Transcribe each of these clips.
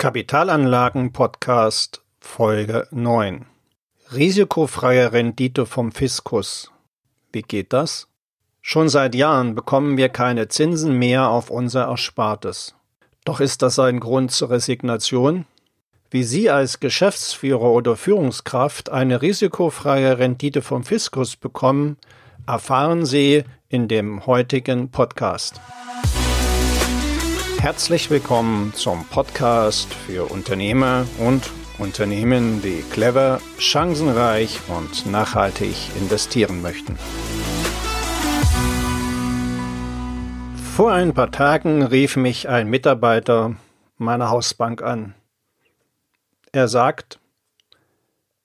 Kapitalanlagen Podcast Folge 9 Risikofreie Rendite vom Fiskus. Wie geht das? Schon seit Jahren bekommen wir keine Zinsen mehr auf unser Erspartes. Doch ist das ein Grund zur Resignation? Wie Sie als Geschäftsführer oder Führungskraft eine risikofreie Rendite vom Fiskus bekommen, erfahren Sie in dem heutigen Podcast. Herzlich willkommen zum Podcast für Unternehmer und Unternehmen, die clever, chancenreich und nachhaltig investieren möchten. Vor ein paar Tagen rief mich ein Mitarbeiter meiner Hausbank an. Er sagt,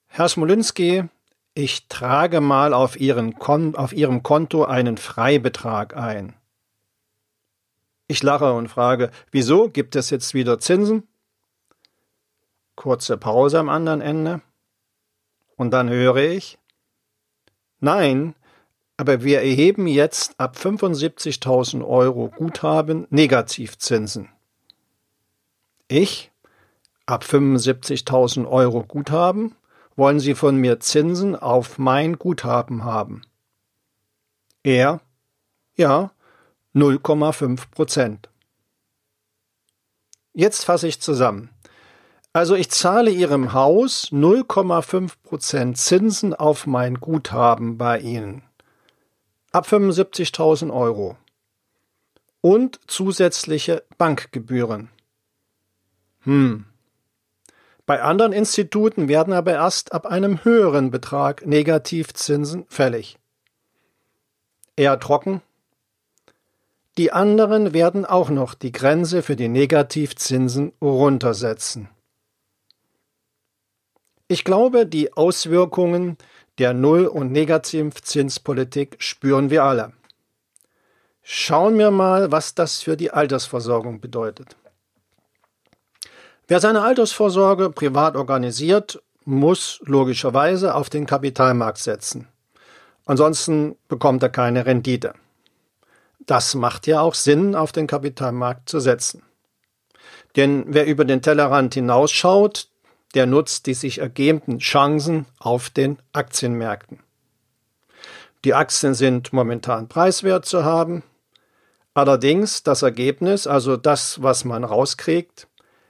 Herr Smolinski, ich trage mal auf, Kon auf Ihrem Konto einen Freibetrag ein. Ich lache und frage, wieso gibt es jetzt wieder Zinsen? Kurze Pause am anderen Ende. Und dann höre ich, nein, aber wir erheben jetzt ab 75.000 Euro Guthaben Negativzinsen. Ich? Ab 75.000 Euro Guthaben? Wollen Sie von mir Zinsen auf mein Guthaben haben? Er? Ja, 0,5 Prozent. Jetzt fasse ich zusammen. Also ich zahle Ihrem Haus 0,5 Prozent Zinsen auf mein Guthaben bei Ihnen. Ab 75.000 Euro. Und zusätzliche Bankgebühren. Hm. Bei anderen Instituten werden aber erst ab einem höheren Betrag Negativzinsen fällig. Eher trocken, die anderen werden auch noch die Grenze für die Negativzinsen runtersetzen. Ich glaube, die Auswirkungen der Null- und Negativzinspolitik spüren wir alle. Schauen wir mal, was das für die Altersversorgung bedeutet. Wer seine Altersvorsorge privat organisiert, muss logischerweise auf den Kapitalmarkt setzen. Ansonsten bekommt er keine Rendite. Das macht ja auch Sinn, auf den Kapitalmarkt zu setzen. Denn wer über den Tellerrand hinausschaut, der nutzt die sich ergebenden Chancen auf den Aktienmärkten. Die Aktien sind momentan preiswert zu haben. Allerdings das Ergebnis, also das, was man rauskriegt,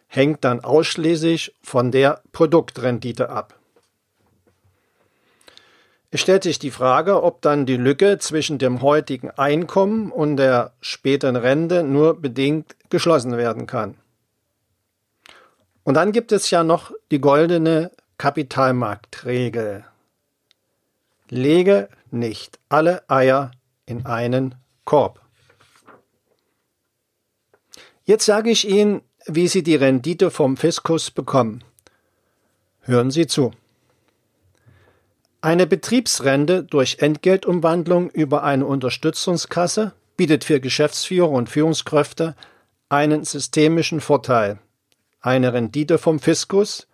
hängt dann ausschließlich von der Produktrendite ab. Stellt sich die Frage, ob dann die Lücke zwischen dem heutigen Einkommen und der späteren Rente nur bedingt geschlossen werden kann. Und dann gibt es ja noch die goldene Kapitalmarktregel. Lege nicht alle Eier in einen Korb. Jetzt sage ich Ihnen, wie Sie die Rendite vom Fiskus bekommen. Hören Sie zu. Eine Betriebsrente durch Entgeltumwandlung über eine Unterstützungskasse bietet für Geschäftsführer und Führungskräfte einen systemischen Vorteil, eine Rendite vom Fiskus.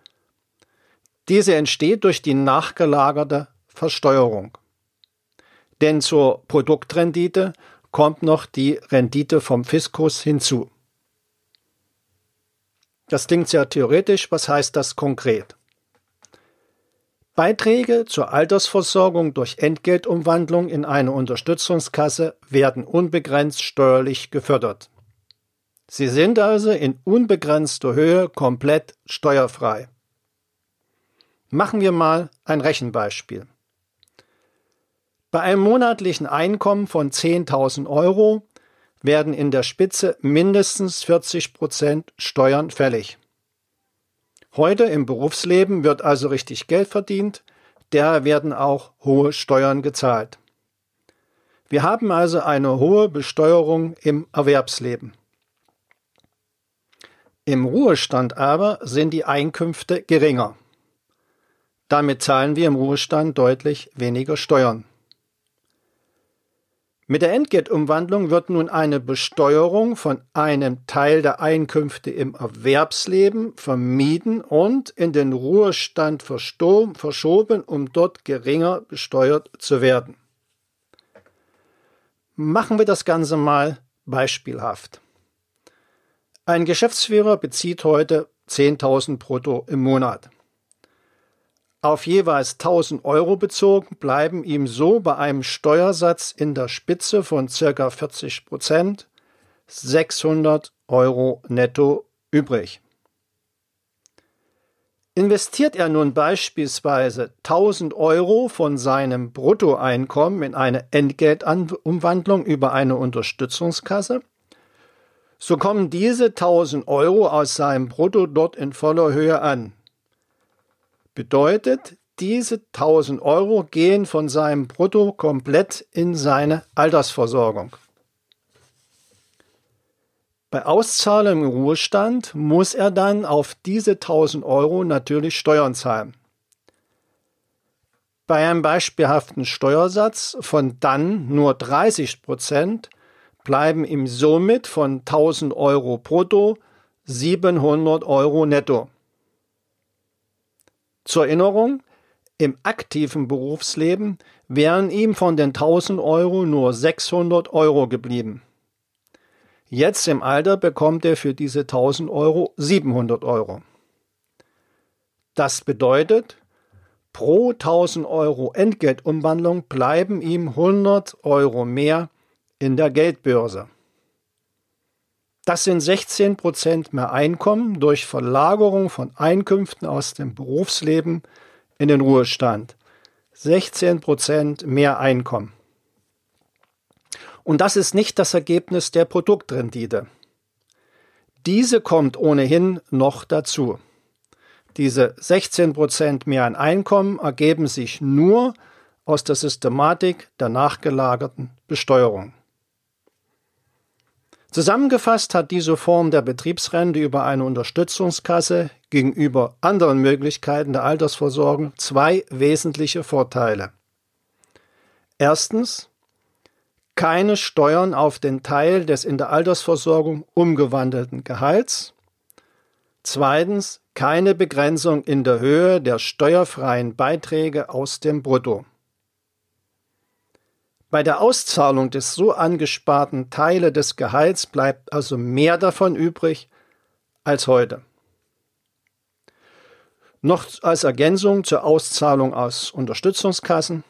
Diese entsteht durch die nachgelagerte Versteuerung. Denn zur Produktrendite kommt noch die Rendite vom Fiskus hinzu. Das klingt sehr theoretisch, was heißt das konkret? Beiträge zur Altersversorgung durch Entgeltumwandlung in eine Unterstützungskasse werden unbegrenzt steuerlich gefördert. Sie sind also in unbegrenzter Höhe komplett steuerfrei. Machen wir mal ein Rechenbeispiel. Bei einem monatlichen Einkommen von 10.000 Euro werden in der Spitze mindestens 40 Prozent Steuern fällig. Heute im Berufsleben wird also richtig Geld verdient, der werden auch hohe Steuern gezahlt. Wir haben also eine hohe Besteuerung im Erwerbsleben. Im Ruhestand aber sind die Einkünfte geringer. Damit zahlen wir im Ruhestand deutlich weniger Steuern. Mit der Entgeltumwandlung wird nun eine Besteuerung von einem Teil der Einkünfte im Erwerbsleben vermieden und in den Ruhestand verschoben, um dort geringer besteuert zu werden. Machen wir das Ganze mal beispielhaft. Ein Geschäftsführer bezieht heute 10.000 brutto im Monat. Auf jeweils 1000 Euro bezogen bleiben ihm so bei einem Steuersatz in der Spitze von ca. 40 Prozent 600 Euro netto übrig. Investiert er nun beispielsweise 1000 Euro von seinem Bruttoeinkommen in eine Entgeltumwandlung über eine Unterstützungskasse, so kommen diese 1000 Euro aus seinem Brutto dort in voller Höhe an. Bedeutet, diese 1000 Euro gehen von seinem Brutto komplett in seine Altersversorgung. Bei Auszahlung im Ruhestand muss er dann auf diese 1000 Euro natürlich Steuern zahlen. Bei einem beispielhaften Steuersatz von dann nur 30 Prozent bleiben ihm somit von 1000 Euro brutto 700 Euro netto. Zur Erinnerung, im aktiven Berufsleben wären ihm von den 1000 Euro nur 600 Euro geblieben. Jetzt im Alter bekommt er für diese 1000 Euro 700 Euro. Das bedeutet, pro 1000 Euro Entgeltumwandlung bleiben ihm 100 Euro mehr in der Geldbörse. Das sind 16 Prozent mehr Einkommen durch Verlagerung von Einkünften aus dem Berufsleben in den Ruhestand. 16 Prozent mehr Einkommen. Und das ist nicht das Ergebnis der Produktrendite. Diese kommt ohnehin noch dazu. Diese 16 Prozent mehr an Einkommen ergeben sich nur aus der Systematik der nachgelagerten Besteuerung. Zusammengefasst hat diese Form der Betriebsrente über eine Unterstützungskasse gegenüber anderen Möglichkeiten der Altersvorsorge zwei wesentliche Vorteile. Erstens, keine Steuern auf den Teil des in der Altersversorgung umgewandelten Gehalts. Zweitens, keine Begrenzung in der Höhe der steuerfreien Beiträge aus dem Brutto. Bei der Auszahlung des so angesparten Teile des Gehalts bleibt also mehr davon übrig als heute. Noch als Ergänzung zur Auszahlung aus Unterstützungskassen.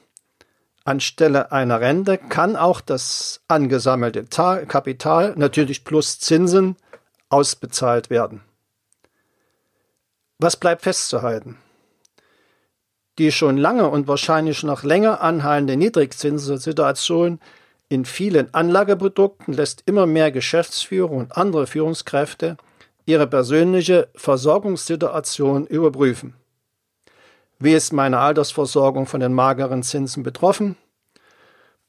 Anstelle einer Rente kann auch das angesammelte Kapital, natürlich plus Zinsen, ausbezahlt werden. Was bleibt festzuhalten? Die schon lange und wahrscheinlich noch länger anhaltende Niedrigzinssituation in vielen Anlageprodukten lässt immer mehr Geschäftsführer und andere Führungskräfte ihre persönliche Versorgungssituation überprüfen. Wie ist meine Altersversorgung von den mageren Zinsen betroffen?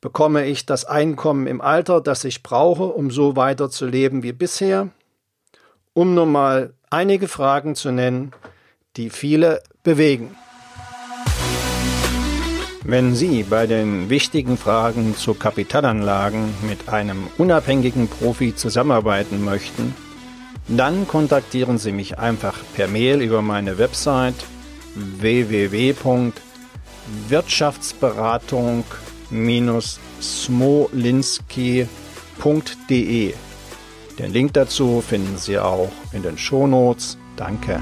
Bekomme ich das Einkommen im Alter, das ich brauche, um so weiter zu leben wie bisher? Um nur mal einige Fragen zu nennen, die viele bewegen. Wenn Sie bei den wichtigen Fragen zu Kapitalanlagen mit einem unabhängigen Profi zusammenarbeiten möchten, dann kontaktieren Sie mich einfach per Mail über meine Website www.wirtschaftsberatung-smolinski.de. Den Link dazu finden Sie auch in den Shownotes. Danke.